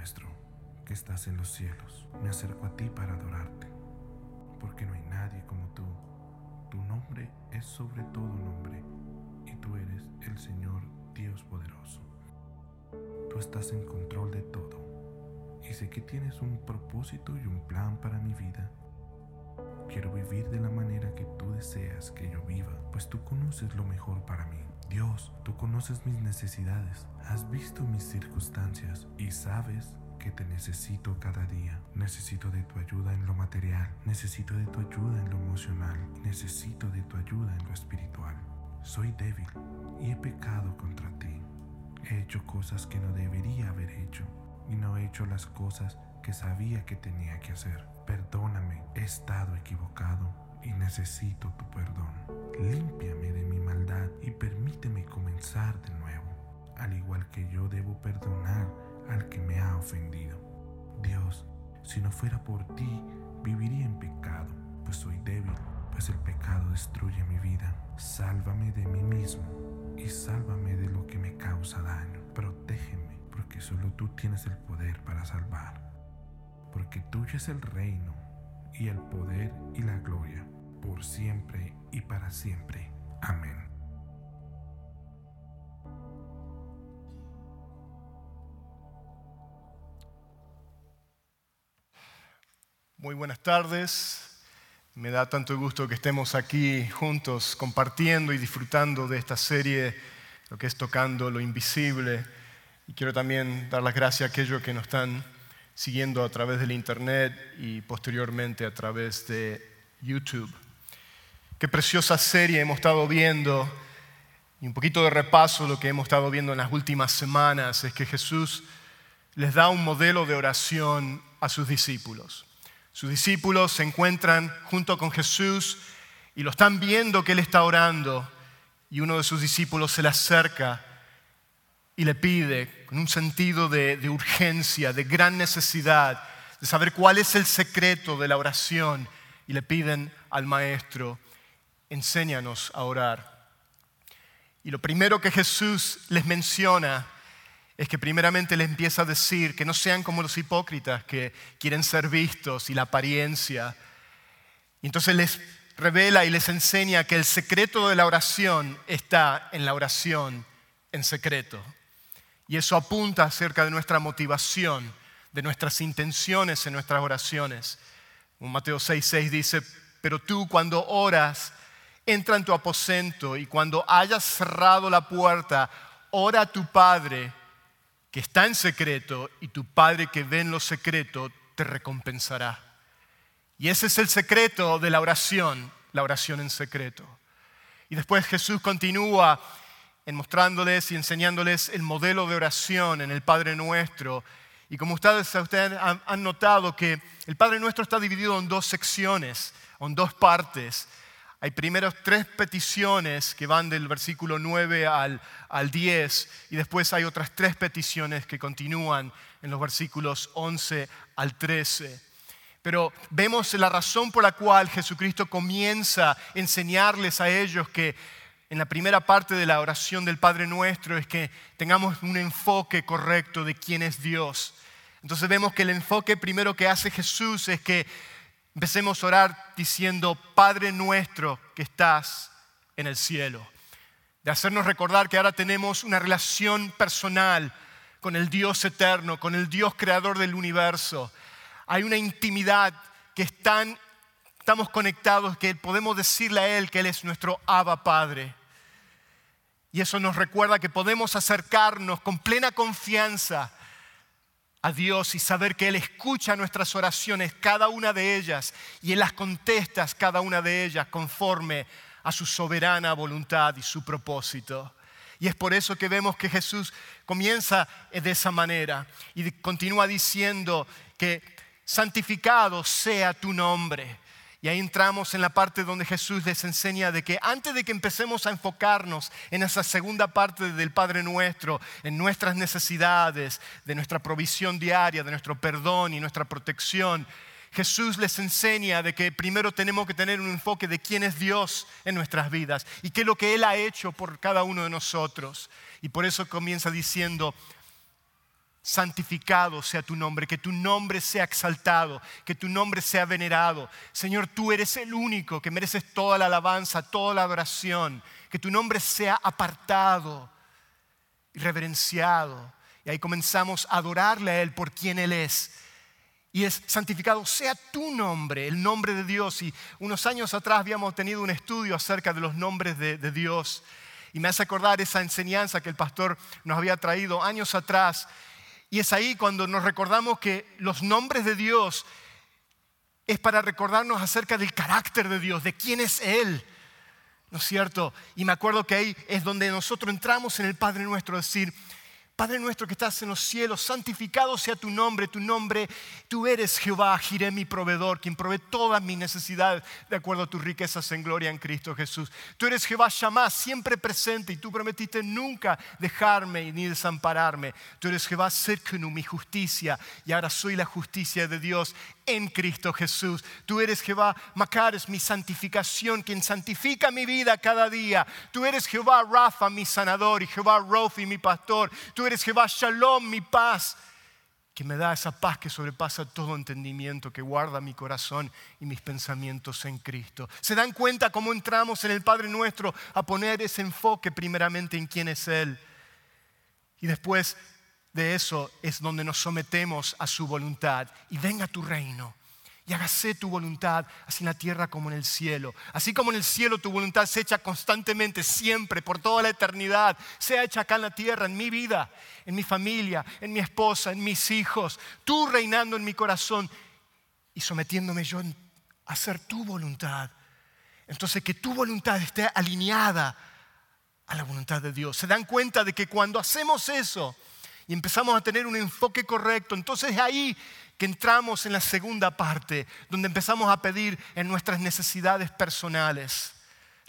nuestro, que estás en los cielos, me acerco a ti para adorarte, porque no hay nadie como tú. Tu nombre es sobre todo nombre, y tú eres el Señor Dios poderoso. Tú estás en control de todo, y sé que tienes un propósito y un plan para mi vida. Quiero vivir de la manera que tú deseas que yo viva, pues tú conoces lo mejor para mí. Dios, tú conoces mis necesidades, has visto mis circunstancias y sabes que te necesito cada día. Necesito de tu ayuda en lo material, necesito de tu ayuda en lo emocional, necesito de tu ayuda en lo espiritual. Soy débil y he pecado contra ti. He hecho cosas que no debería haber hecho y no he hecho las cosas que sabía que tenía que hacer. Perdóname, he estado equivocado y necesito tu perdón. Límpiame de mi maldad y permíteme comenzar de nuevo, al igual que yo debo perdonar al que me ha ofendido. Dios, si no fuera por ti, viviría en pecado, pues soy débil, pues el pecado destruye mi vida. Sálvame de mí mismo y sálvame de lo que me causa daño. Protégeme, porque solo tú tienes el poder para salvar. Porque tuyo es el reino y el poder y la gloria, por siempre y para siempre. Amén. Muy buenas tardes. Me da tanto gusto que estemos aquí juntos compartiendo y disfrutando de esta serie, lo que es tocando lo invisible. Y quiero también dar las gracias a aquellos que nos están siguiendo a través del Internet y posteriormente a través de YouTube. Qué preciosa serie hemos estado viendo y un poquito de repaso lo que hemos estado viendo en las últimas semanas es que Jesús les da un modelo de oración a sus discípulos. Sus discípulos se encuentran junto con Jesús y lo están viendo que Él está orando y uno de sus discípulos se le acerca y le pide con un sentido de, urgencia, de gran necesidad, de saber cuál es el secreto de la oración y le piden al maestro, enséñanos a orar. Y lo primero que Jesús les menciona es que primeramente les empieza a decir que no sean como los hipócritas que quieren ser vistos y la apariencia. Y entonces les revela y les enseña que el secreto de la oración está en la oración en secreto. Y eso apunta acerca de nuestra motivación, de nuestras intenciones en nuestras oraciones. Mateo 6:6 dice, pero tú cuando oras, entra en tu aposento y cuando hayas cerrado la puerta, ora a tu Padre que está en secreto y tu Padre que ve en lo secreto te recompensará. Y ese es el secreto de la oración, la oración en secreto. Y después Jesús continúa en mostrándoles y enseñándoles el modelo de oración en el Padre Nuestro. Y como ustedes, ustedes han, notado que el Padre Nuestro está dividido en dos secciones, en dos partes. Hay primero tres peticiones que van del versículo 9 al, al 10 y después hay otras tres peticiones que continúan en los versículos 11 al 13. Pero vemos la razón por la cual Jesucristo comienza a enseñarles a ellos que en la primera parte de la oración del Padre Nuestro es que tengamos un enfoque correcto de quién es Dios. Entonces vemos que el enfoque primero que hace Jesús es que empecemos a orar diciendo, Padre nuestro que estás en el cielo. De hacernos recordar que ahora tenemos una relación personal con el Dios eterno, con el Dios creador del universo. Hay una intimidad que estamos conectados que podemos decirle a Él que Él es nuestro Abba Padre. Y eso nos recuerda que podemos acercarnos con plena confianza a Dios y saber que Él escucha nuestras oraciones, cada una de ellas, y Él las contesta cada una de ellas conforme a su soberana voluntad y su propósito. Y es por eso que vemos que Jesús comienza de esa manera y continúa diciendo que santificado sea tu nombre. Y ahí entramos en la parte donde Jesús les enseña de que antes de que empecemos a enfocarnos en esa segunda parte del Padre nuestro, en nuestras necesidades, de nuestra provisión diaria, de nuestro perdón y nuestra protección, Jesús les enseña de que primero tenemos que tener un enfoque de quién es Dios en nuestras vidas y qué es lo que Él ha hecho por cada uno de nosotros. Y por eso comienza diciendo, santificado sea tu nombre, que tu nombre sea exaltado, que tu nombre sea venerado. Señor, tú eres el único que mereces toda la alabanza, toda la adoración, que tu nombre sea apartado y reverenciado. Y ahí comenzamos a adorarle a Él por quien Él es. Y es santificado sea tu nombre, el nombre de Dios. Y unos años atrás habíamos tenido un estudio acerca de los nombres de, de Dios. Y me hace acordar esa enseñanza que el pastor nos había traído años atrás y es ahí cuando nos recordamos que los nombres de Dios es para recordarnos acerca del carácter de Dios, de quién es Él. ¿No es cierto? Y me acuerdo que ahí es donde nosotros entramos en el Padre nuestro, decir, Padre nuestro que estás en los cielos, santificado sea tu nombre, tu nombre, tú eres Jehová, Jiré mi proveedor, quien provee todas mis necesidades de acuerdo a tus riquezas en gloria en Cristo Jesús. Tú eres Jehová Shammah, siempre presente y tú prometiste nunca dejarme ni desampararme. Tú eres Jehová Serkenu, mi justicia, y ahora soy la justicia de Dios en Cristo Jesús. Tú eres Jehová Macares, mi santificación, quien santifica mi vida cada día. Tú eres Jehová Rafa, mi sanador, y Jehová Rofi, mi pastor. Eres Jehová Shalom, mi paz, que me da esa paz que sobrepasa todo entendimiento, que guarda mi corazón y mis pensamientos en Cristo. ¿Se dan cuenta cómo entramos en el Padre nuestro a poner ese enfoque primeramente en quién es Él? Y después de eso es donde nos sometemos a su voluntad. Y venga tu reino. Y hágase tu voluntad, así en la tierra como en el cielo. Así como en el cielo tu voluntad se echa constantemente, siempre, por toda la eternidad. Sea hecha acá en la tierra, en mi vida, en mi familia, en mi esposa, en mis hijos. Tú reinando en mi corazón y sometiéndome yo a hacer tu voluntad. Entonces que tu voluntad esté alineada a la voluntad de Dios. Se dan cuenta de que cuando hacemos eso, y empezamos a tener un enfoque correcto, entonces es ahí que entramos en la segunda parte, donde empezamos a pedir en nuestras necesidades personales,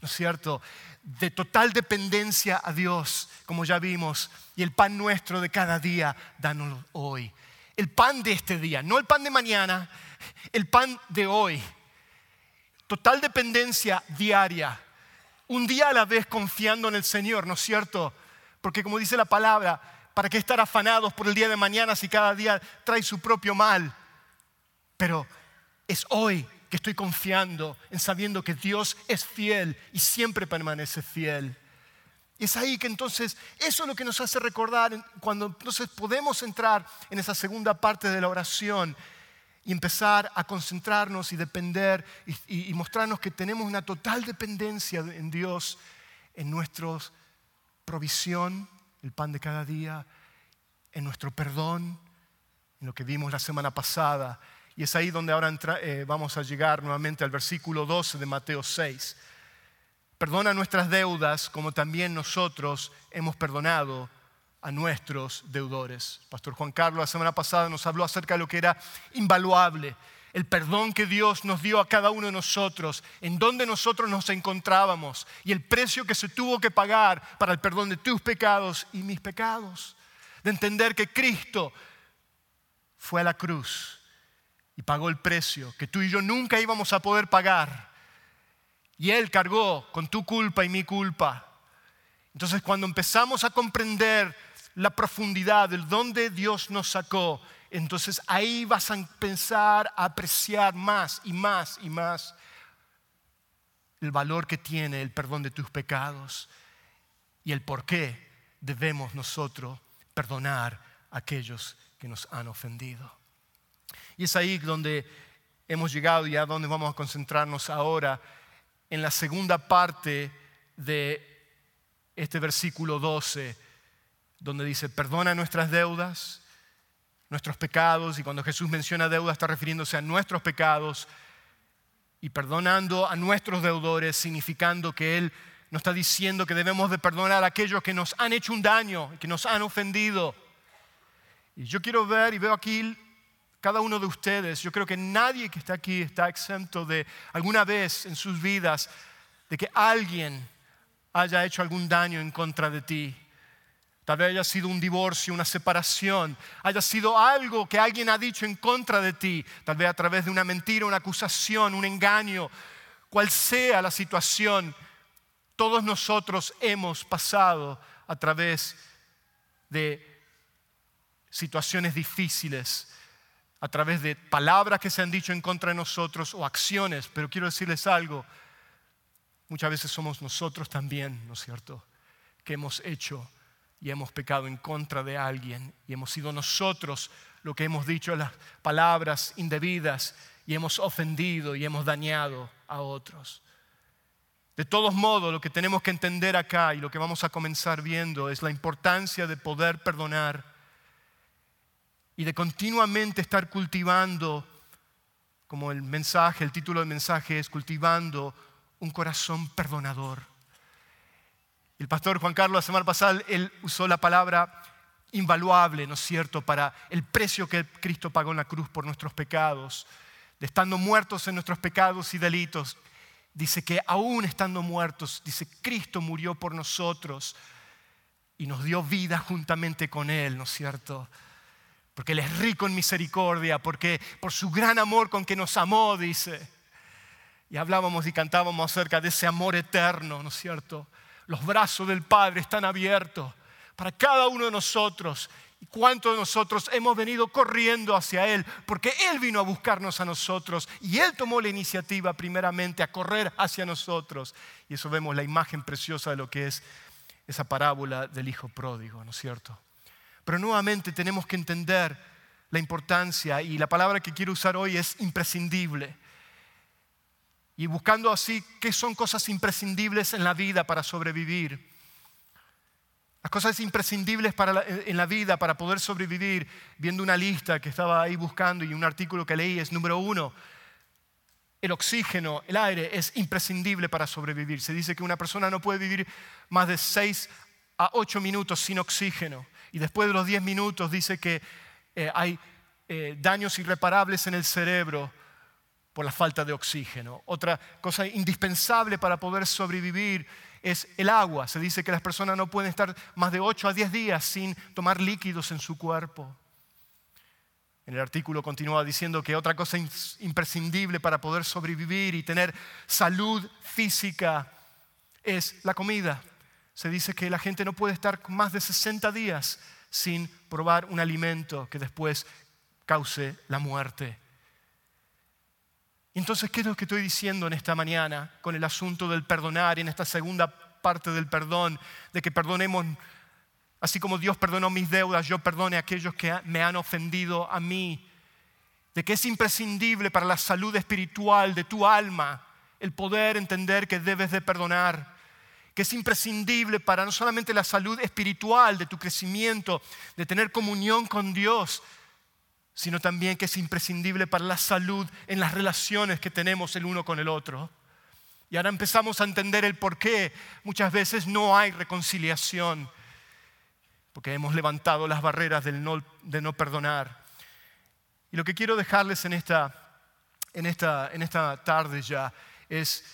¿no es cierto? De total dependencia a Dios, como ya vimos, y el pan nuestro de cada día, danos hoy. El pan de este día, no el pan de mañana, el pan de hoy. Total dependencia diaria, un día a la vez confiando en el Señor, ¿no es cierto? Porque como dice la palabra, ¿Para qué estar afanados por el día de mañana si cada día trae su propio mal? Pero es hoy que estoy confiando en sabiendo que Dios es fiel y siempre permanece fiel. Y es ahí que entonces eso es lo que nos hace recordar cuando entonces podemos entrar en esa segunda parte de la oración y empezar a concentrarnos y depender y, y mostrarnos que tenemos una total dependencia en Dios, en nuestra provisión, el pan de cada día, en nuestro perdón, en lo que vimos la semana pasada. Y es ahí donde ahora eh, vamos a llegar nuevamente al versículo 12 de Mateo 6. Perdona nuestras deudas como también nosotros hemos perdonado a nuestros deudores. Pastor Juan Carlos la semana pasada nos habló acerca de lo que era invaluable, el perdón que Dios nos dio a cada uno de nosotros, en donde nosotros nos encontrábamos y el precio que se tuvo que pagar para el perdón de tus pecados y mis pecados. De entender que Cristo fue a la cruz y pagó el precio que tú y yo nunca íbamos a poder pagar. Y Él cargó con tu culpa y mi culpa. Entonces cuando empezamos a comprender la profundidad del dónde Dios nos sacó, entonces ahí vas a pensar a apreciar más y más y más el valor que tiene el perdón de tus pecados y el por qué debemos nosotros perdonar a aquellos que nos han ofendido. Y es ahí donde hemos llegado y a donde vamos a concentrarnos ahora en la segunda parte de este versículo 12, donde dice, perdona nuestras deudas nuestros pecados, y cuando Jesús menciona deuda está refiriéndose a nuestros pecados, y perdonando a nuestros deudores, significando que Él nos está diciendo que debemos de perdonar a aquellos que nos han hecho un daño, que nos han ofendido. Y yo quiero ver y veo aquí cada uno de ustedes, yo creo que nadie que está aquí está exento de alguna vez en sus vidas de que alguien haya hecho algún daño en contra de ti. Tal vez haya sido un divorcio, una separación, haya sido algo que alguien ha dicho en contra de ti, tal vez a través de una mentira, una acusación, un engaño, cual sea la situación, todos nosotros hemos pasado a través de situaciones difíciles a través de palabras que se han dicho en contra de nosotros o acciones, pero quiero decirles algo, muchas veces somos nosotros también, ¿no es cierto?, que hemos hecho y hemos pecado en contra de alguien y hemos sido nosotros lo que hemos dicho las palabras indebidas y hemos ofendido y hemos dañado a otros. De todos modos, lo que tenemos que entender acá y lo que vamos a comenzar viendo es la importancia de poder perdonar y de continuamente estar cultivando, como el mensaje, el título del mensaje es cultivando un corazón perdonador. El pastor Juan Carlos la semana pasada, él usó la palabra invaluable, ¿no es cierto?, para el precio que Cristo pagó en la cruz por nuestros pecados, de estando muertos en nuestros pecados y delitos. Dice que aún estando muertos, dice, Cristo murió por nosotros y nos dio vida juntamente con Él, ¿no es cierto? Porque Él es rico en misericordia, porque por su gran amor con que nos amó, dice. Y hablábamos y cantábamos acerca de ese amor eterno, ¿no es cierto? Los brazos del Padre están abiertos para cada uno de nosotros. ¿Y cuántos de nosotros hemos venido corriendo hacia Él? Porque Él vino a buscarnos a nosotros y Él tomó la iniciativa primeramente a correr hacia nosotros. Y eso vemos la imagen preciosa de lo que es esa parábola del Hijo pródigo, ¿no es cierto? Pero nuevamente tenemos que entender la importancia y la palabra que quiero usar hoy es imprescindible. Y buscando así qué son cosas imprescindibles en la vida para sobrevivir. Las cosas imprescindibles en la vida para poder sobrevivir, viendo una lista que estaba ahí buscando y un artículo que leí es número uno, el oxígeno, el aire es imprescindible para sobrevivir. Se dice que una persona no puede vivir más de seis a ocho minutos sin oxígeno. Y después de los diez minutos dice que eh, hay eh, daños irreparables en el cerebro por la falta de oxígeno. Otra cosa indispensable para poder sobrevivir es el agua. Se dice que las personas no pueden estar más de 8 a 10 días sin tomar líquidos en su cuerpo. En el artículo continúa diciendo que otra cosa imprescindible para poder sobrevivir y tener salud física es la comida. Se dice que la gente no puede estar más de 60 días sin probar un alimento que después cause la muerte. Entonces, ¿qué es lo que estoy diciendo en esta mañana con el asunto del perdonar y en esta segunda parte del perdón, de que perdonemos, así como Dios perdonó mis deudas, yo perdone a aquellos que me han ofendido a mí, de que es imprescindible para la salud espiritual de tu alma el poder entender que debes de perdonar, que es imprescindible para no solamente la salud espiritual de tu crecimiento, de tener comunión con Dios, sino también que es imprescindible para la salud en las relaciones que tenemos el uno con el otro. Y ahora empezamos a entender el por qué muchas veces no hay reconciliación, porque hemos levantado las barreras del no, de no perdonar. Y lo que quiero dejarles en esta, en, esta, en esta tarde ya es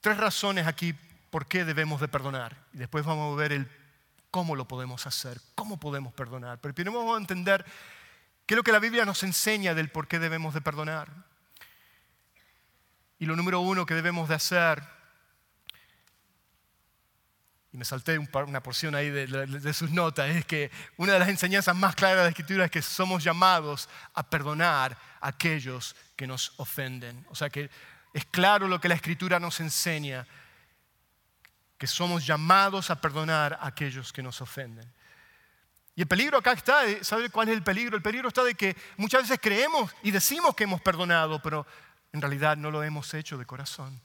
tres razones aquí por qué debemos de perdonar. Y después vamos a ver el cómo lo podemos hacer, cómo podemos perdonar. Pero primero vamos a entender ¿Qué es lo que la Biblia nos enseña del por qué debemos de perdonar? Y lo número uno que debemos de hacer, y me salté una porción ahí de, sus notas, es que una de las enseñanzas más claras de la Escritura es que somos llamados a perdonar a aquellos que nos ofenden. O sea que es claro lo que la Escritura nos enseña, que somos llamados a perdonar a aquellos que nos ofenden. Y el peligro acá está, ¿sabe cuál es el peligro? El peligro está de que muchas veces creemos y decimos que hemos perdonado, pero en realidad no lo hemos hecho de corazón.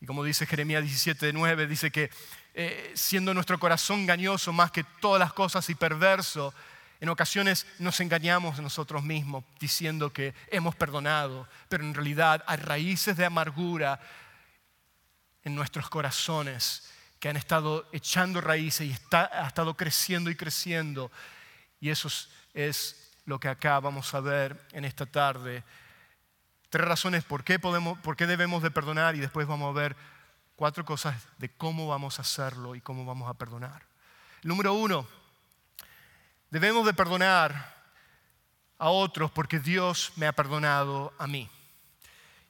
Y como dice Jeremías 17, 9, dice que eh, siendo nuestro corazón engañoso más que todas las cosas y perverso, en ocasiones nos engañamos nosotros mismos diciendo que hemos perdonado, pero en realidad hay raíces de amargura en nuestros corazones que han estado echando raíces y está, ha estado creciendo y creciendo. Y eso es, lo que acá vamos a ver en esta tarde. Tres razones por qué, podemos, por qué debemos de perdonar y después vamos a ver cuatro cosas de cómo vamos a hacerlo y cómo vamos a perdonar. Número uno, debemos de perdonar a otros porque Dios me ha perdonado a mí.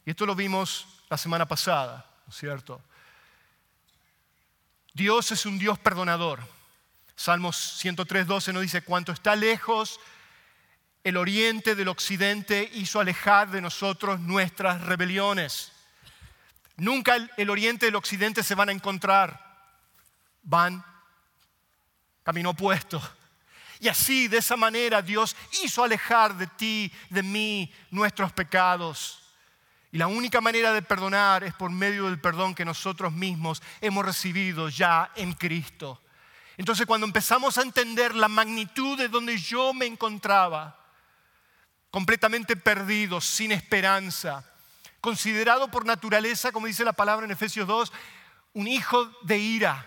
Y esto lo vimos la semana pasada, ¿no es cierto? Dios es un Dios perdonador. Salmos 103, 12 nos dice, cuanto está lejos el oriente del occidente hizo alejar de nosotros nuestras rebeliones. Nunca el, oriente y el occidente se van a encontrar, van camino opuesto. Y así, de esa manera, Dios hizo alejar de ti, de mí, nuestros pecados. Y la única manera de perdonar es por medio del perdón que nosotros mismos hemos recibido ya en Cristo. Entonces, cuando empezamos a entender la magnitud de donde yo me encontraba, completamente perdido, sin esperanza, considerado por naturaleza, como dice la palabra en Efesios 2, un hijo de ira.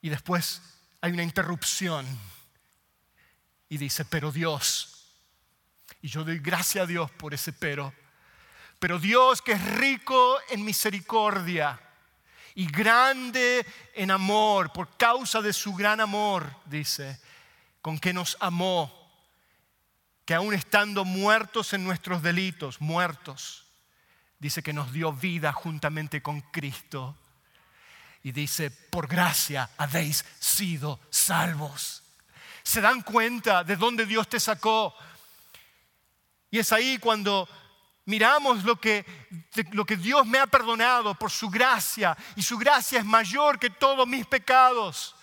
Y después hay una interrupción y dice, pero Dios, y yo doy gracias a Dios por ese pero, pero Dios que es rico en misericordia y grande en amor, por causa de su gran amor, dice, con que nos amó, que aún estando muertos en nuestros delitos, muertos, dice que nos dio vida juntamente con Cristo. Y dice, por gracia habéis sido salvos. ¿Se dan cuenta de dónde Dios te sacó? Y es ahí cuando miramos lo que, lo que Dios me ha perdonado por su gracia. Y su gracia es mayor que todos mis pecados.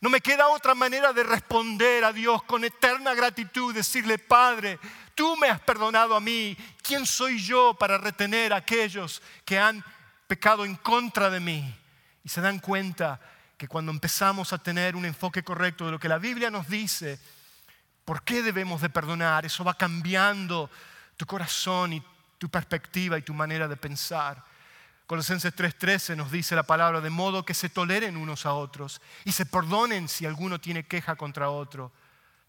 No me queda otra manera de responder a Dios con eterna gratitud, decirle, Padre, tú me has perdonado a mí. ¿Quién soy yo para retener a aquellos que han pecado en contra de mí? Y se dan cuenta que cuando empezamos a tener un enfoque correcto de lo que la Biblia nos dice, ¿por qué debemos de perdonar? Eso va cambiando tu corazón y tu perspectiva y tu manera de pensar. Colosenses 3:13 nos dice la palabra, de modo que se toleren unos a otros y se perdonen si alguno tiene queja contra otro.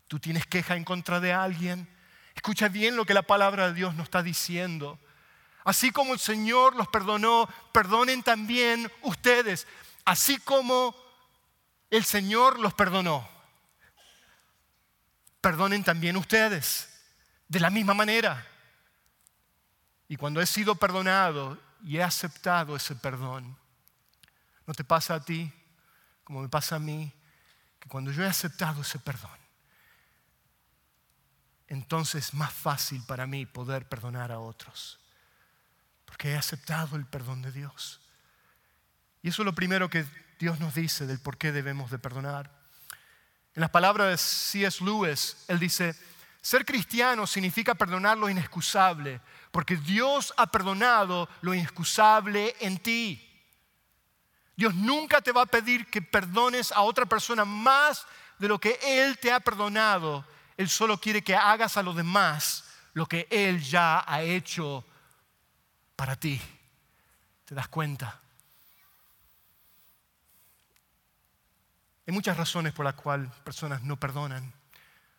¿Tú tienes queja en contra de alguien? Escucha bien lo que la palabra de Dios nos está diciendo. Así como el Señor los perdonó, perdonen también ustedes. Así como el Señor los perdonó, perdonen también ustedes. De la misma manera. Y cuando he sido perdonado y he aceptado ese perdón. ¿No te pasa a ti como me pasa a mí? Que cuando yo he aceptado ese perdón, entonces es más fácil para mí poder perdonar a otros. Porque he aceptado el perdón de Dios. Y eso es lo primero que Dios nos dice del por qué debemos de perdonar. En las palabras de C.S. Lewis, él dice, ser cristiano significa perdonar lo inexcusable, porque Dios ha perdonado lo inexcusable en ti. Dios nunca te va a pedir que perdones a otra persona más de lo que Él te ha perdonado. Él solo quiere que hagas a los demás lo que Él ya ha hecho para ti. ¿Te das cuenta? Hay muchas razones por las cuales personas no perdonan.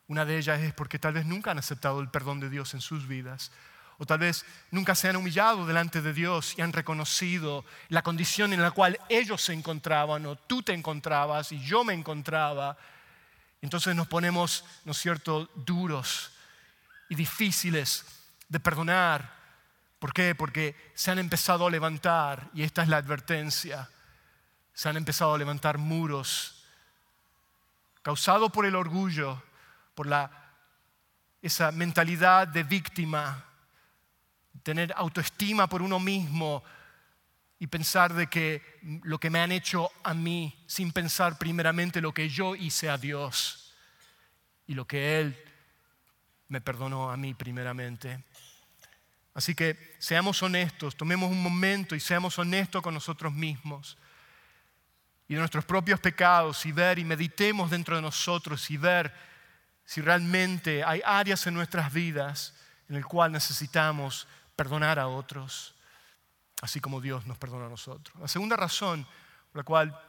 Una de ellas es porque tal vez nunca han aceptado el perdón de Dios en sus vidas o tal vez nunca se han humillado delante de Dios y han reconocido la condición en la cual ellos se encontraban o tú te encontrabas y yo me encontraba. Entonces nos ponemos, ¿no es cierto?, duros y difíciles de perdonar. ¿Por qué? Porque se han empezado a levantar, y esta es la advertencia, se han empezado a levantar muros causados por el orgullo, por la, esa mentalidad de víctima tener autoestima por uno mismo y pensar de que lo que me han hecho a mí, sin pensar primeramente lo que yo hice a Dios y lo que Él me perdonó a mí primeramente. Así que seamos honestos, tomemos un momento y seamos honestos con nosotros mismos y de nuestros propios pecados y ver y meditemos dentro de nosotros y ver si realmente hay áreas en nuestras vidas en el cual necesitamos perdonar a otros, así como Dios nos perdona a nosotros. La segunda razón por la cual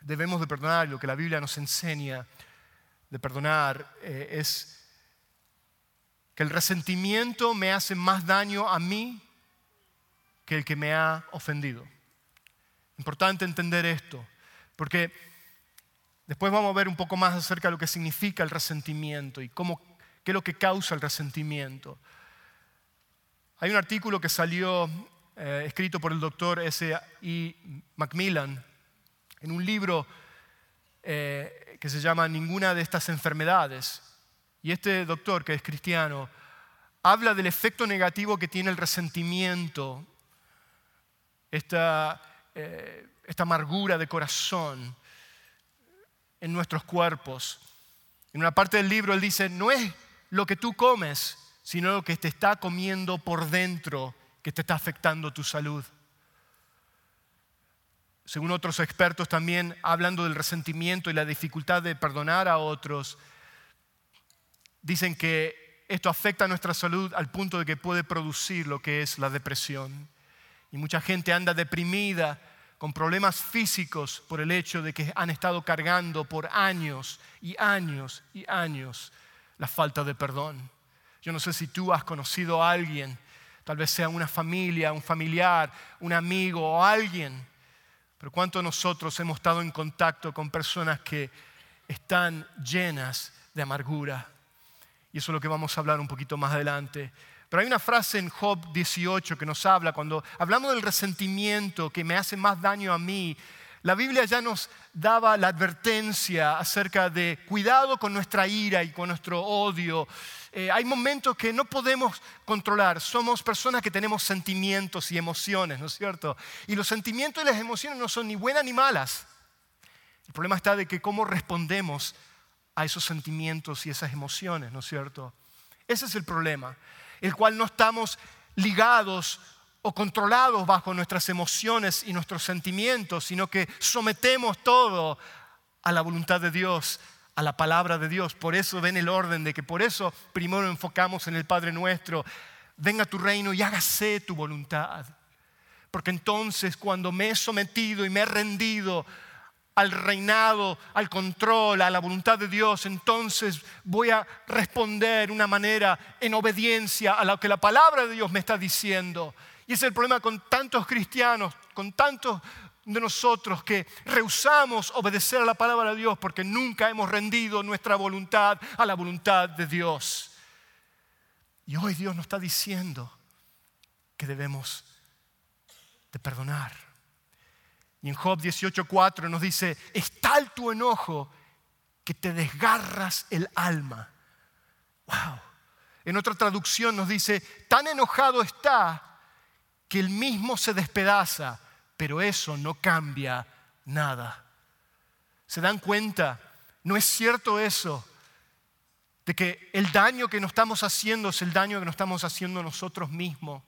debemos de perdonar, lo que la Biblia nos enseña de perdonar, eh, es que el resentimiento me hace más daño a mí que el que me ha ofendido. Importante entender esto, porque después vamos a ver un poco más acerca de lo que significa el resentimiento y cómo, qué es lo que causa el resentimiento. Hay un artículo que salió eh, escrito por el doctor S. E. Macmillan en un libro eh, que se llama Ninguna de estas enfermedades. Y este doctor, que es cristiano, habla del efecto negativo que tiene el resentimiento, esta, eh, esta amargura de corazón en nuestros cuerpos. En una parte del libro él dice, no es lo que tú comes, sino lo que te está comiendo por dentro que te está afectando tu salud. Según otros expertos también, hablando del resentimiento y la dificultad de perdonar a otros, dicen que esto afecta a nuestra salud al punto de que puede producir lo que es la depresión. Y mucha gente anda deprimida con problemas físicos por el hecho de que han estado cargando por años y años y años la falta de perdón. Yo no sé si tú has conocido a alguien, tal vez sea una familia, un familiar, un amigo o alguien, pero ¿cuántos nosotros hemos estado en contacto con personas que están llenas de amargura? Y eso es lo que vamos a hablar un poquito más adelante. Pero hay una frase en Job 18 que nos habla, cuando hablamos del resentimiento que me hace más daño a mí, la Biblia ya nos daba la advertencia acerca de cuidado con nuestra ira y con nuestro odio. Eh, hay momentos que no podemos controlar. Somos personas que tenemos sentimientos y emociones, ¿no es cierto? Y los sentimientos y las emociones no son ni buenas ni malas. El problema está de que cómo respondemos a esos sentimientos y esas emociones, ¿no es cierto? Ese es el problema el cual no estamos ligados o controlados bajo nuestras emociones y nuestros sentimientos, sino que sometemos todo a la voluntad de Dios, a la palabra de Dios. Por eso ven el orden de que por eso primero enfocamos en el Padre nuestro, venga tu reino y hágase tu voluntad. Porque entonces cuando me he sometido y me he rendido al reinado, al control, a la voluntad de Dios, entonces voy a responder de una manera en obediencia a lo que la palabra de Dios me está diciendo. Y es el problema con tantos cristianos, con tantos de nosotros que rehusamos obedecer a la palabra de Dios porque nunca hemos rendido nuestra voluntad a la voluntad de Dios. Y hoy Dios nos está diciendo que debemos de perdonar y en Job 18:4 nos dice, es tal tu enojo que te desgarras el alma. Wow. En otra traducción nos dice, tan enojado está que él mismo se despedaza, pero eso no cambia nada. ¿Se dan cuenta? No es cierto eso de que el daño que nos estamos haciendo es el daño que nos estamos haciendo nosotros mismos.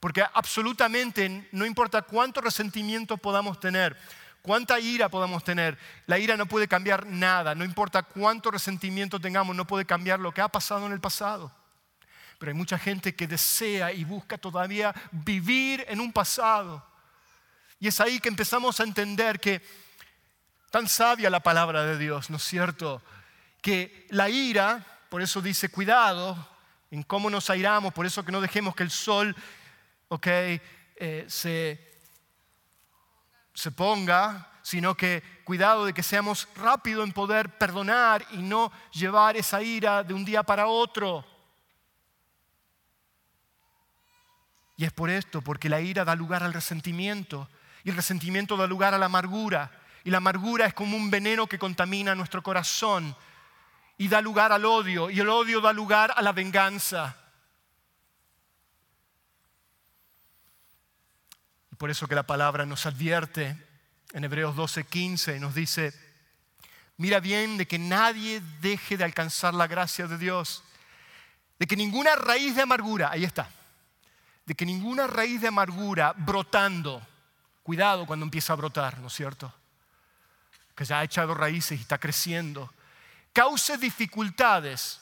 Porque absolutamente no importa cuánto resentimiento podamos tener, cuánta ira podamos tener, la ira no puede cambiar nada. No importa cuánto resentimiento tengamos, no puede cambiar lo que ha pasado en el pasado. Pero hay mucha gente que desea y busca todavía vivir en un pasado. Y es ahí que empezamos a entender que tan sabia la palabra de Dios, ¿no es cierto? Que la ira, por eso dice cuidado en cómo nos airamos, por eso que no dejemos que el sol ok, eh, se, se ponga, sino que cuidado de que seamos rápidos en poder perdonar y no llevar esa ira de un día para otro. Y es por esto, porque la ira da lugar al resentimiento y el resentimiento da lugar a la amargura. Y la amargura es como un veneno que contamina nuestro corazón y da lugar al odio y el odio da lugar a la venganza. Por eso que la palabra nos advierte en Hebreos 12:15 y nos dice, mira bien de que nadie deje de alcanzar la gracia de Dios, de que ninguna raíz de amargura, ahí está, de que ninguna raíz de amargura brotando, cuidado cuando empieza a brotar, ¿no es cierto? Que ya ha echado raíces y está creciendo, cause dificultades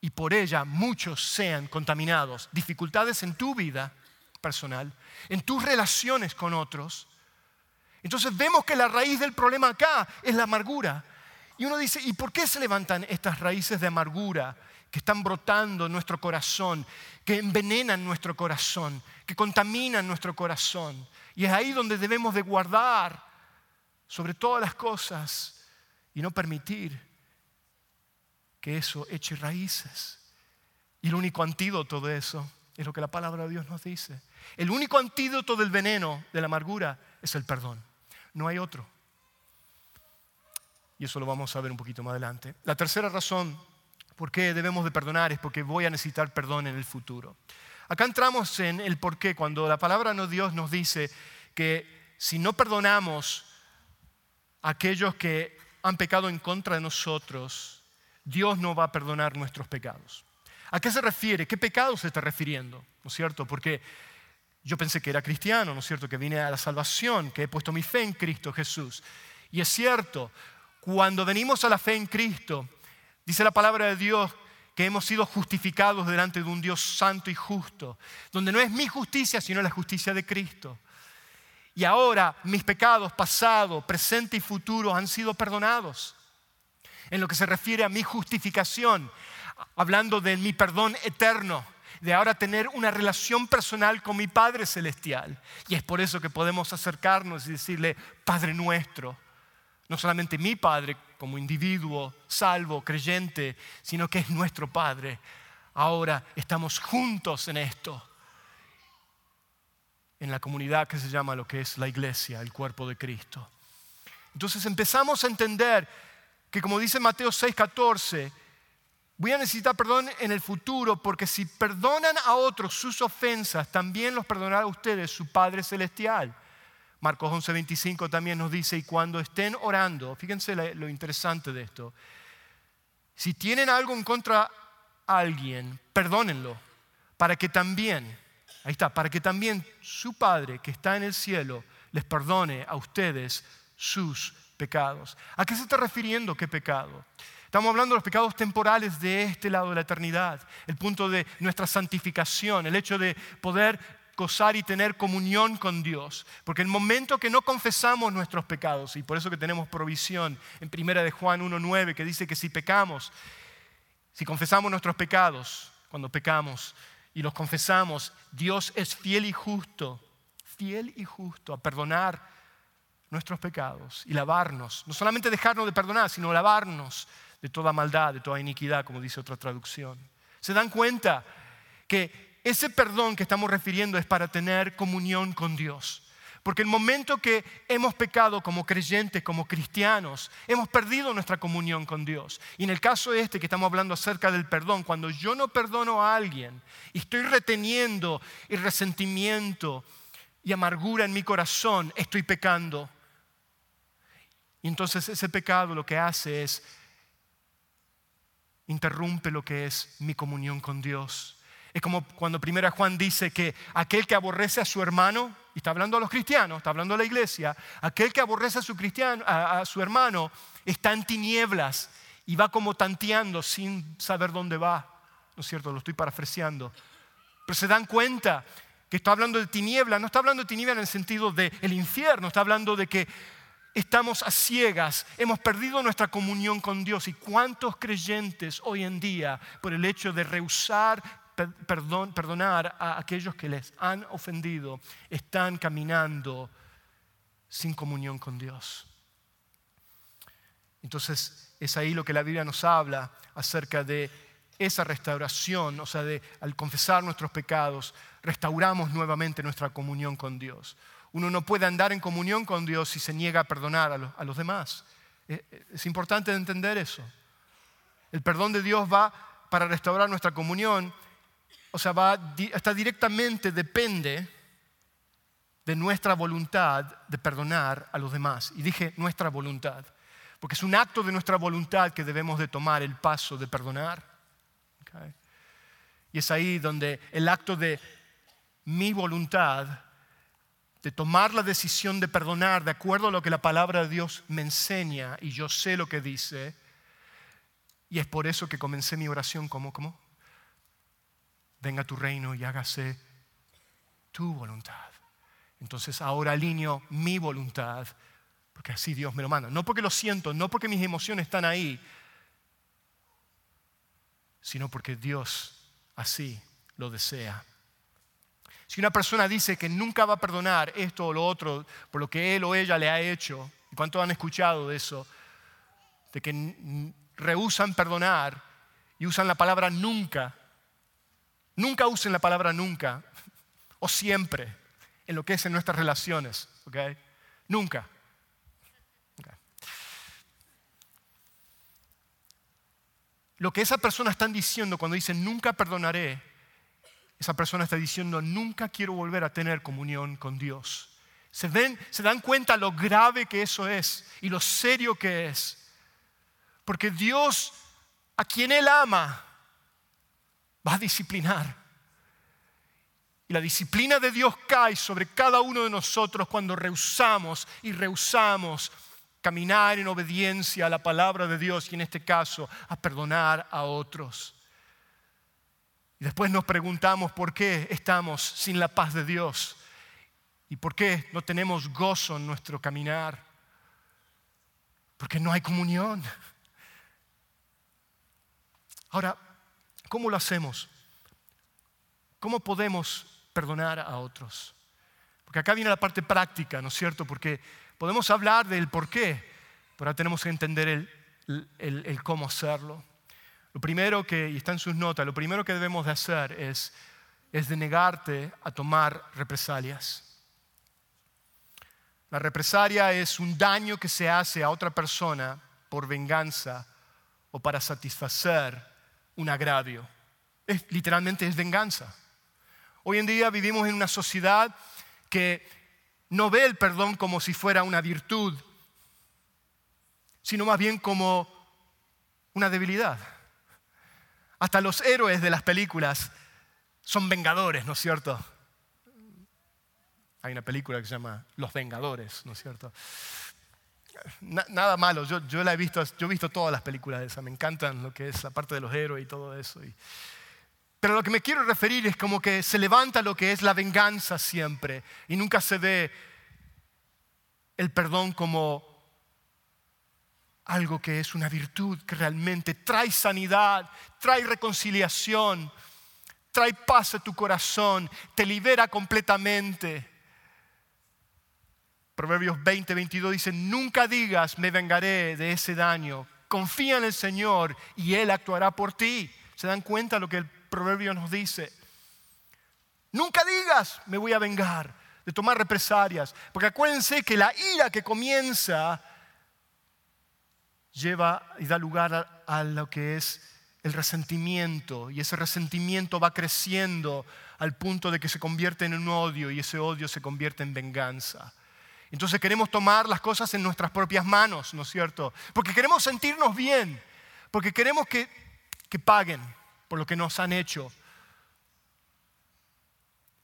y por ella muchos sean contaminados, dificultades en tu vida personal, en tus relaciones con otros. Entonces vemos que la raíz del problema acá es la amargura. Y uno dice, ¿y por qué se levantan estas raíces de amargura que están brotando en nuestro corazón, que envenenan nuestro corazón, que contaminan nuestro corazón? Y es ahí donde debemos de guardar sobre todas las cosas y no permitir que eso eche raíces. Y el único antídoto de eso es lo que la palabra de Dios nos dice. El único antídoto del veneno, de la amargura, es el perdón. no hay otro. Y eso lo vamos a ver un poquito más adelante. La tercera razón por qué debemos de perdonar es porque voy a necesitar perdón en el futuro. Acá entramos en el por qué, cuando la palabra de Dios nos dice que si no perdonamos a aquellos que han pecado en contra de nosotros, Dios no va a perdonar nuestros pecados. ¿A qué se refiere? ¿Qué pecado se está refiriendo? ¿No es cierto? Porque yo pensé que era cristiano, ¿no es cierto? Que vine a la salvación, que he puesto mi fe en Cristo Jesús. Y es cierto, cuando venimos a la fe en Cristo, dice la palabra de Dios que hemos sido justificados delante de un Dios santo y justo, donde no es mi justicia, sino la justicia de Cristo. Y ahora mis pecados pasado, presente y futuro han sido perdonados. En lo que se refiere a mi justificación, hablando de mi perdón eterno, de ahora tener una relación personal con mi Padre Celestial. Y es por eso que podemos acercarnos y decirle, Padre nuestro, no solamente mi Padre como individuo, salvo, creyente, sino que es nuestro Padre. Ahora estamos juntos en esto, en la comunidad que se llama lo que es la iglesia, el cuerpo de Cristo. Entonces empezamos a entender que como dice Mateo 6:14, Voy a necesitar perdón en el futuro porque si perdonan a otros sus ofensas, también los perdonará a ustedes su Padre Celestial. Marcos 11:25 también nos dice, y cuando estén orando, fíjense lo interesante de esto, si tienen algo en contra alguien, perdónenlo, para que también, ahí está, para que también su Padre que está en el cielo les perdone a ustedes sus pecados. ¿A qué se está refiriendo qué pecado? Estamos hablando de los pecados temporales de este lado de la eternidad, el punto de nuestra santificación, el hecho de poder gozar y tener comunión con Dios. Porque el momento que no confesamos nuestros pecados, y por eso que tenemos provisión en primera de Juan 1.9, que dice que si pecamos, si confesamos nuestros pecados, cuando pecamos y los confesamos, Dios es fiel y justo, fiel y justo a perdonar nuestros pecados y lavarnos. No solamente dejarnos de perdonar, sino lavarnos de toda maldad, de toda iniquidad, como dice otra traducción. ¿Se dan cuenta que ese perdón que estamos refiriendo es para tener comunión con Dios? Porque el momento que hemos pecado como creyentes, como cristianos, hemos perdido nuestra comunión con Dios. Y en el caso este que estamos hablando acerca del perdón, cuando yo no perdono a alguien y estoy reteniendo el resentimiento y amargura en mi corazón, estoy pecando. Y entonces ese pecado lo que hace es interrumpe lo que es mi comunión con Dios. Es como cuando primera Juan dice que aquel que aborrece a su hermano, y está hablando a los cristianos, está hablando a la iglesia, aquel que aborrece a su, cristiano, a, su hermano está en tinieblas y va como tanteando sin saber dónde va. ¿No es cierto? Lo estoy parafraseando. Pero se dan cuenta que está hablando de tinieblas, no está hablando de tinieblas en el sentido del el infierno, está hablando de que estamos a ciegas, hemos perdido nuestra comunión con Dios. ¿Y cuántos creyentes hoy en día, por el hecho de rehusar perdón, perdonar a aquellos que les han ofendido, están caminando sin comunión con Dios? Entonces es ahí lo que la Biblia nos habla acerca de esa restauración, o sea, de al confesar nuestros pecados, restauramos nuevamente nuestra comunión con Dios. Uno no puede andar en comunión con Dios si se niega a perdonar a los, demás. Eh, eh, es importante entender eso. El perdón de Dios va para restaurar nuestra comunión, o sea, va, está directamente, depende de nuestra voluntad de perdonar a los demás. Y dije nuestra voluntad, porque es un acto de nuestra voluntad que debemos de tomar el paso de perdonar. Y es ahí donde el acto de mi voluntad de tomar la decisión de perdonar de acuerdo a lo que la palabra de Dios me enseña y yo sé lo que dice. Y es por eso que comencé mi oración como, ¿cómo? Venga tu reino y hágase tu voluntad. Entonces ahora alineo mi voluntad, porque así Dios me lo manda. No porque lo siento, no porque mis emociones están ahí, sino porque Dios así lo desea. Si una persona dice que nunca va a perdonar esto o lo otro por lo que él o ella le ha hecho, ¿y cuánto han escuchado de eso? De que rehusan perdonar y usan la palabra nunca. Nunca usen la palabra nunca o siempre en lo que es en nuestras relaciones, ¿ok? Nunca. Lo que esas personas están diciendo cuando dicen nunca perdonaré esa persona está diciendo nunca quiero volver a tener comunión con Dios. ¿Se, ven, se dan cuenta lo grave que eso es y lo serio que es. Porque Dios, a quien Él ama, va a disciplinar. Y la disciplina de Dios cae sobre cada uno de nosotros cuando rehusamos y rehusamos caminar en obediencia a la palabra de Dios y en este caso a perdonar a otros. Y después nos preguntamos por qué estamos sin la paz de Dios y por qué no tenemos gozo en nuestro caminar. Porque no hay comunión. Ahora, ¿cómo lo hacemos? ¿Cómo podemos perdonar a otros? Porque acá viene la parte práctica, ¿no es cierto? Porque podemos hablar del por qué, pero ahora tenemos que entender el, cómo hacerlo. Lo primero que, y está en sus notas, lo primero que debemos de hacer es, es de negarte a tomar represalias. La represalia es un daño que se hace a otra persona por venganza o para satisfacer un agravio. Literalmente es venganza. Hoy en día vivimos en una sociedad que no ve el perdón como si fuera una virtud, sino más bien como una debilidad. Hasta los héroes de las películas son vengadores, ¿no es cierto? Hay una película que se llama Los Vengadores, ¿no es cierto? nada malo, yo, la he visto, yo he visto todas las películas de esas, me encantan lo que es la parte de los héroes y todo eso. Y, pero lo que me quiero referir es como que se levanta lo que es la venganza siempre y nunca se ve el perdón como algo que es una virtud que realmente trae sanidad, trae reconciliación, trae paz a tu corazón, te libera completamente. Proverbios 20, 22 dice, nunca digas, me vengaré de ese daño. Confía en el Señor y Él actuará por ti. ¿Se dan cuenta lo que el proverbio nos dice. Nunca digas, me voy a vengar de tomar represalias, porque acuérdense que la ira que comienza lleva y da lugar a, lo que es el resentimiento, y ese resentimiento va creciendo al punto de que se convierte en un odio y ese odio se convierte en venganza. Entonces queremos tomar las cosas en nuestras propias manos, ¿no es cierto? Porque queremos sentirnos bien, porque queremos que, que paguen, por lo que nos han hecho.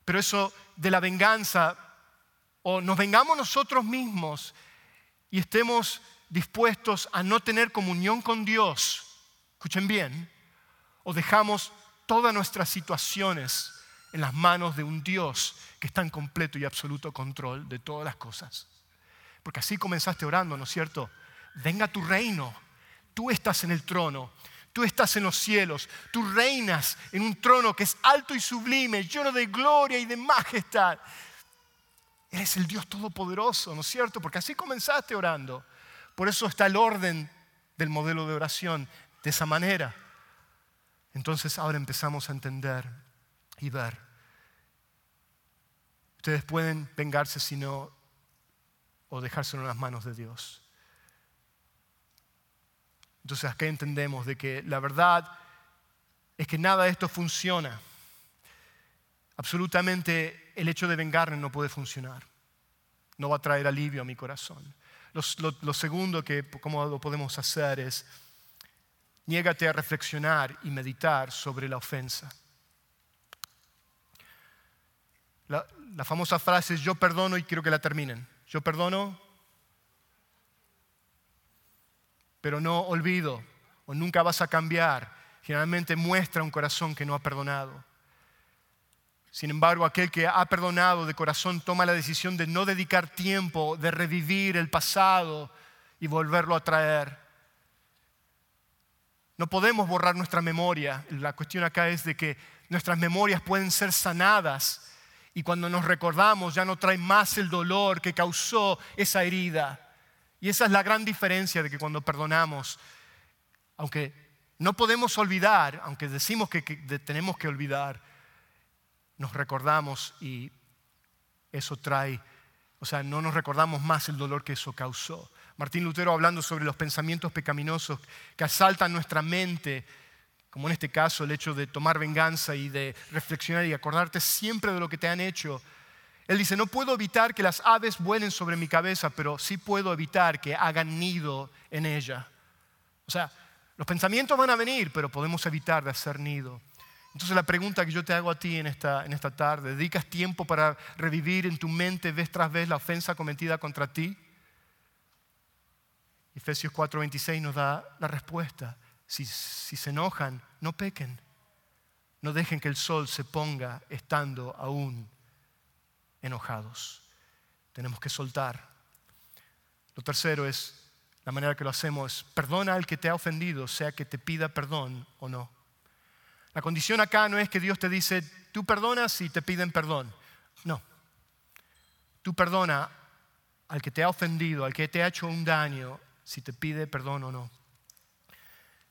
Pero eso de la venganza, o nos vengamos nosotros mismos y estemos dispuestos a no tener comunión con Dios, escuchen bien, o dejamos todas nuestras situaciones en las manos de un Dios que está en completo y absoluto control de todas las cosas. Porque así comenzaste orando, ¿no es cierto? Venga tu reino, tú estás en el trono, Tú estás en los cielos, tú reinas en un trono que es alto y sublime, lleno de gloria y de majestad. Eres el Dios Todopoderoso, ¿no es cierto? Porque así comenzaste orando. Por eso está el orden del modelo de oración de esa manera. Entonces ahora empezamos a entender y ver. Ustedes pueden vengarse si no o dejárselo en las manos de Dios. Entonces acá entendemos de que la verdad es que nada de esto funciona. Absolutamente el hecho de vengarme no puede funcionar. No va a traer alivio a mi corazón. Lo, segundo que cómo lo podemos hacer es niégate a reflexionar y meditar sobre la ofensa. La, la famosa frase es yo perdono y quiero que la terminen. Yo perdono pero no olvido o nunca vas a cambiar, generalmente muestra un corazón que no ha perdonado. Sin embargo, aquel que ha perdonado de corazón toma la decisión de no dedicar tiempo, de revivir el pasado y volverlo a traer. No podemos borrar nuestra memoria. La cuestión acá es de que nuestras memorias pueden ser sanadas y cuando nos recordamos ya no trae más el dolor que causó esa herida. Y esa es la gran diferencia de que cuando perdonamos, aunque no podemos olvidar, aunque decimos que, tenemos que olvidar, nos recordamos y eso trae, o sea, no nos recordamos más el dolor que eso causó. Martín Lutero hablando sobre los pensamientos pecaminosos que asaltan nuestra mente, como en este caso el hecho de tomar venganza y de reflexionar y acordarte siempre de lo que te han hecho. Él dice, no puedo evitar que las aves vuelen sobre mi cabeza, pero sí puedo evitar que hagan nido en ella. O sea, los pensamientos van a venir, pero podemos evitar de hacer nido. Entonces la pregunta que yo te hago a ti en esta, en esta tarde, ¿dedicas tiempo para revivir en tu mente vez tras vez la ofensa cometida contra ti? Efesios 4:26 nos da la respuesta. Si, se enojan, no pequen. No dejen que el sol se ponga estando aún enojados. Tenemos que soltar. Lo tercero es, la manera que lo hacemos, perdona al que te ha ofendido, sea que te pida perdón o no. La condición acá no es que Dios te dice, tú perdonas y te piden perdón. No. Tú perdona al que te ha ofendido, al que te ha hecho un daño, si te pide perdón o no.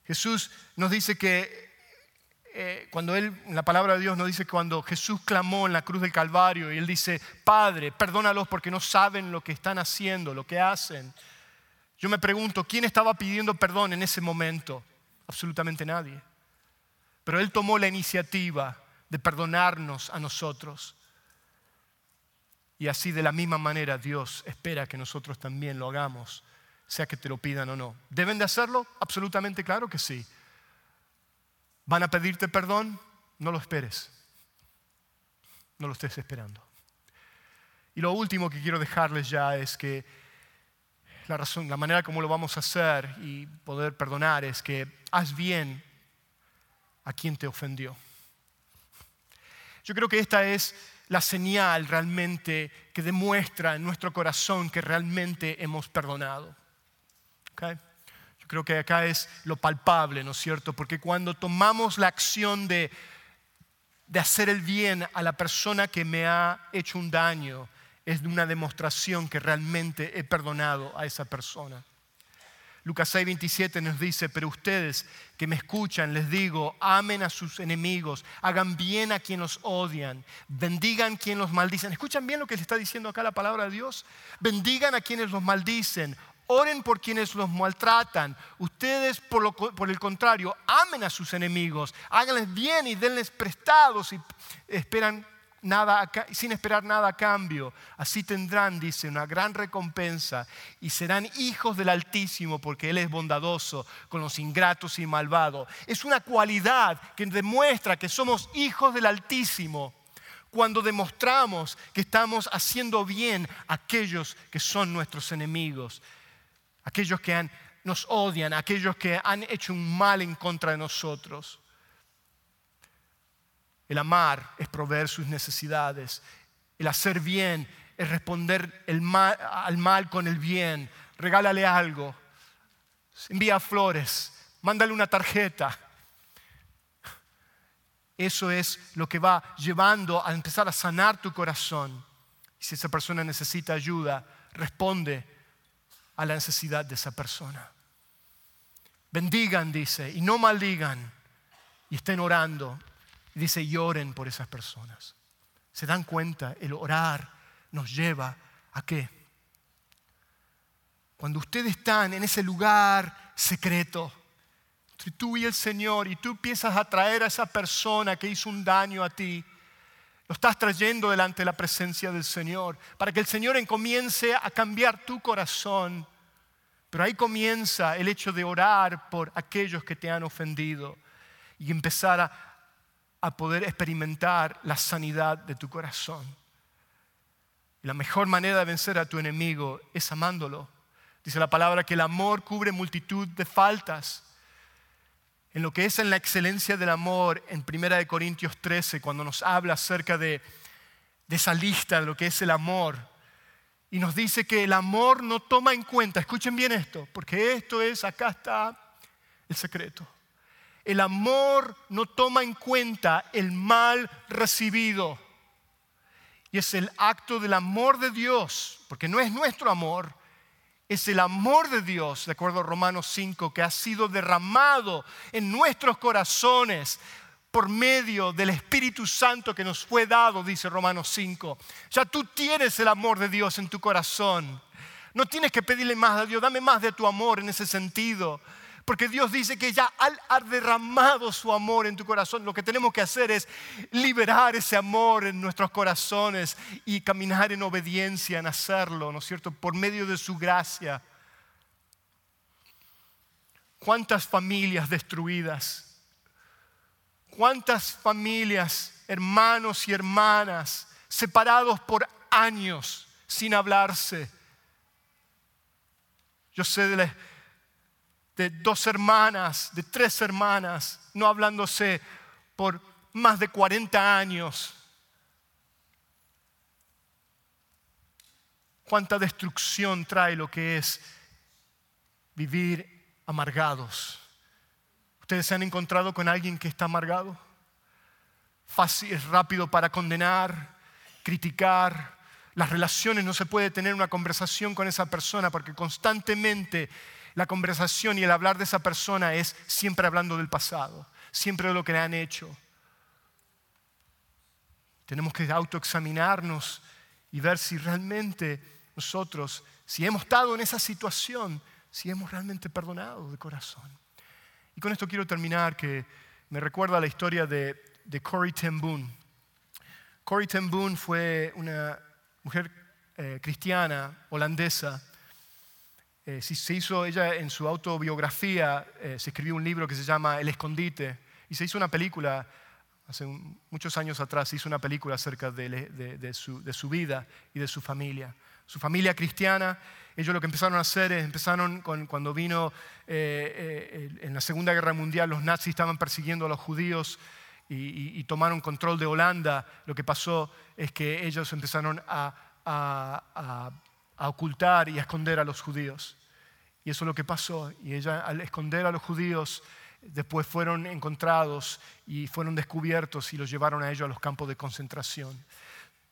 Jesús nos dice que eh, cuando él, la palabra de Dios nos dice que cuando Jesús clamó en la cruz del Calvario y él dice, Padre, perdónalos porque no saben lo que están haciendo, lo que hacen. Yo me pregunto, ¿quién estaba pidiendo perdón en ese momento? Absolutamente nadie. Pero él tomó la iniciativa de perdonarnos a nosotros. Y así de la misma manera Dios espera que nosotros también lo hagamos sea que te lo pidan o no. ¿Deben de hacerlo? Absolutamente claro que sí. ¿Van a pedirte perdón? No lo esperes. No lo estés esperando. Y lo último que quiero dejarles ya es que la razón, la manera como lo vamos a hacer y poder perdonar es que haz bien a quien te ofendió. Yo creo que esta es la señal realmente que demuestra en nuestro corazón que realmente hemos perdonado. Yo creo que acá es lo palpable, ¿no es cierto? Porque cuando tomamos la acción de, de hacer el bien a la persona que me ha hecho un daño, es una demostración que realmente he perdonado a esa persona. Lucas 6, 27 nos dice, pero ustedes que me escuchan, les digo, amen a sus enemigos, hagan bien a quien los odian, bendigan a quien los maldicen. ¿Escuchan bien lo que le está diciendo acá la palabra de Dios? Bendigan a quienes los maldicen, Oren por quienes los maltratan. Ustedes, por, el contrario, amen a sus enemigos. Háganles bien y denles prestados y esperan nada sin esperar nada a cambio. Así tendrán, dice, una gran recompensa y serán hijos del Altísimo porque Él es bondadoso con los ingratos y malvados. Es una cualidad que demuestra que somos hijos del Altísimo cuando demostramos que estamos haciendo bien a aquellos que son nuestros enemigos aquellos que nos odian, aquellos que han hecho un mal en contra de nosotros. El amar es proveer sus necesidades. El hacer bien es responder al mal con el bien. Regálale algo. Envía flores. Mándale una tarjeta. Eso es lo que va llevando a empezar a sanar tu corazón. Y si esa persona necesita ayuda, responde a la necesidad de esa persona. Bendigan, dice, y no maldigan, y estén orando. Dice, lloren por esas personas. ¿Se dan cuenta? El orar nos lleva a qué? Cuando ustedes están en ese lugar secreto, entre tú y el Señor, y tú empiezas a traer a esa persona que hizo un daño a ti, lo estás trayendo delante de la presencia del Señor, para que el Señor comience a cambiar tu corazón pero ahí comienza el hecho de orar por aquellos que te han ofendido y empezar a, poder experimentar la sanidad de tu corazón. Y la mejor manera de vencer a tu enemigo es amándolo. Dice la palabra que el amor cubre multitud de faltas. En lo que es en la excelencia del amor, en 1 Corintios 13, cuando nos habla acerca de, de esa lista de lo que es el amor, y nos dice que el amor no toma en cuenta, escuchen bien esto, porque esto es, acá está el secreto. El amor no toma en cuenta el mal recibido. Y es el acto del amor de Dios, porque no es nuestro amor, es el amor de Dios, de acuerdo a Romanos 5, que ha sido derramado en nuestros corazones por medio del Espíritu Santo que nos fue dado, dice Romanos 5. Ya tú tienes el amor de Dios en tu corazón. No tienes que pedirle más a Dios, dame más de tu amor en ese sentido. Porque Dios dice que ya ha derramado su amor en tu corazón. Lo que tenemos que hacer es liberar ese amor en nuestros corazones y caminar en obediencia, en hacerlo, ¿no es cierto? Por medio de su gracia. ¿Cuántas familias destruidas? ¿Cuántas familias, hermanos y hermanas, separados por años sin hablarse? Yo sé de, de dos hermanas, de tres hermanas, no hablándose por más de 40 años. Cuánta destrucción trae lo que es vivir amargados. ¿Ustedes se han encontrado con alguien que está amargado? Fácil, es rápido para condenar, criticar. Las relaciones no se puede tener una conversación con esa persona porque constantemente la conversación y el hablar de esa persona es siempre hablando del pasado, siempre de lo que le han hecho. Tenemos que autoexaminarnos y ver si realmente nosotros, si hemos estado en esa situación, si hemos realmente perdonado de corazón. Y con esto quiero terminar, que me recuerda la historia de, de Corrie ten Boom. Corrie ten Boom fue una mujer eh, cristiana holandesa. Eh, se hizo ella en su autobiografía, eh, se escribió un libro que se llama El escondite y se hizo una película hace muchos años atrás se hizo una película acerca de, su, de, su, vida y de su familia. Su familia cristiana ellos lo que empezaron a hacer es, empezaron cuando vino eh, en la Segunda Guerra Mundial, los nazis estaban persiguiendo a los judíos y, tomaron control de Holanda. Lo que pasó es que ellos empezaron a, ocultar y a esconder a los judíos. Y eso es lo que pasó. Y ella, al esconder a los judíos, después fueron encontrados y fueron descubiertos y los llevaron a ellos a los campos de concentración.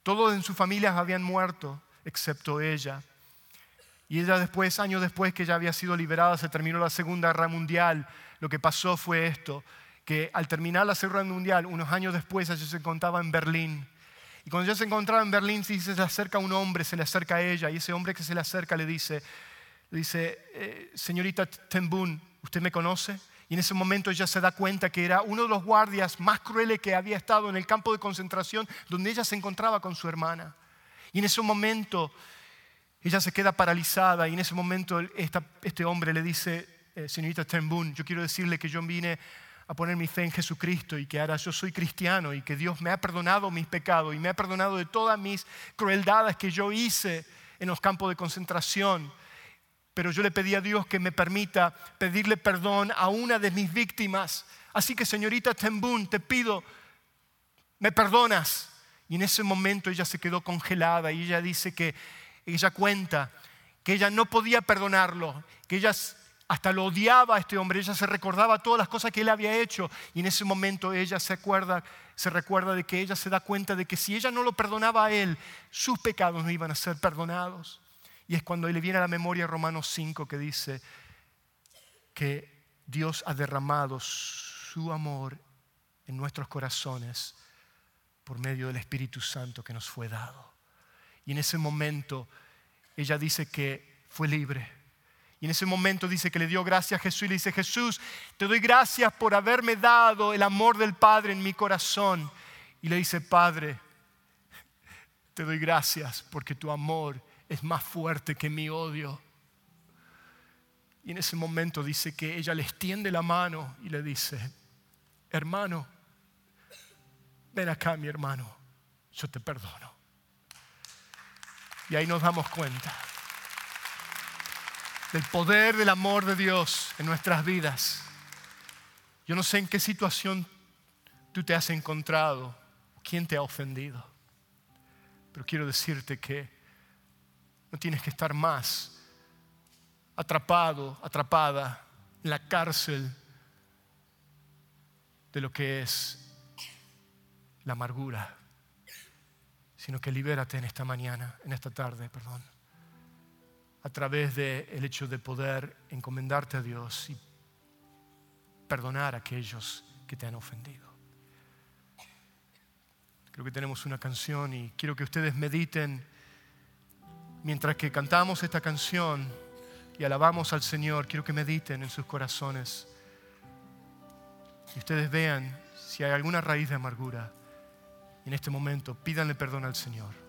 Todos en su familia habían muerto, excepto ella. Y ella después, años después que ya había sido liberada, se terminó la Segunda Guerra Mundial. Lo que pasó fue esto, que al terminar la Segunda Guerra Mundial, unos años después, ella se encontraba en Berlín. Y cuando ella se encontraba en Berlín, se le acerca un hombre, se le acerca a ella, y ese hombre que se le acerca le dice, le dice eh, señorita Tembun, ¿usted me conoce? Y en ese momento ella se da cuenta que era uno de los guardias más crueles que había estado en el campo de concentración donde ella se encontraba con su hermana. Y en ese momento ella se queda paralizada y en ese momento este hombre le dice, eh, señorita Turnbull, yo quiero decirle que yo vine a poner mi fe en Jesucristo y que ahora yo soy cristiano y que Dios me ha perdonado mis pecados y me ha perdonado de todas mis crueldades que yo hice en los campos de concentración. Pero yo le pedí a Dios que me permita pedirle perdón a una de mis víctimas. Así que señorita Tembun, te pido, me perdonas. Y en ese momento ella se quedó congelada y ella dice que ella cuenta que ella no podía perdonarlo, que ella hasta lo odiaba a este hombre, ella se recordaba todas las cosas que él había hecho y en ese momento ella se se recuerda de que ella se da cuenta de que si ella no lo perdonaba a él, sus pecados no iban a ser perdonados. Y es cuando le viene a la memoria Romanos 5 que dice que Dios ha derramado su amor en nuestros corazones por medio del Espíritu Santo que nos fue dado. Y en ese momento ella dice que fue libre. Y en ese momento dice que le dio gracias a Jesús y le dice, Jesús, te doy gracias por haberme dado el amor del Padre en mi corazón. Y le dice, Padre, te doy gracias porque tu amor es más fuerte que mi odio. Y en ese momento dice que ella le extiende la mano y le dice, hermano, ven acá mi hermano, yo te perdono. Y ahí nos damos cuenta del poder del amor de Dios en nuestras vidas. Yo no sé en qué situación tú te has encontrado, quién te ha ofendido, pero quiero decirte que no tienes que estar más atrapado, atrapada en la cárcel de lo que es la amargura sino que libérate en esta mañana, en esta tarde, perdón, a través del hecho de poder encomendarte a Dios y perdonar a aquellos que te han ofendido. Creo que tenemos una canción y quiero que ustedes mediten mientras que cantamos esta canción y alabamos al Señor, quiero que mediten en sus corazones y ustedes vean si hay alguna raíz de amargura. En este momento pídanle perdón al Señor.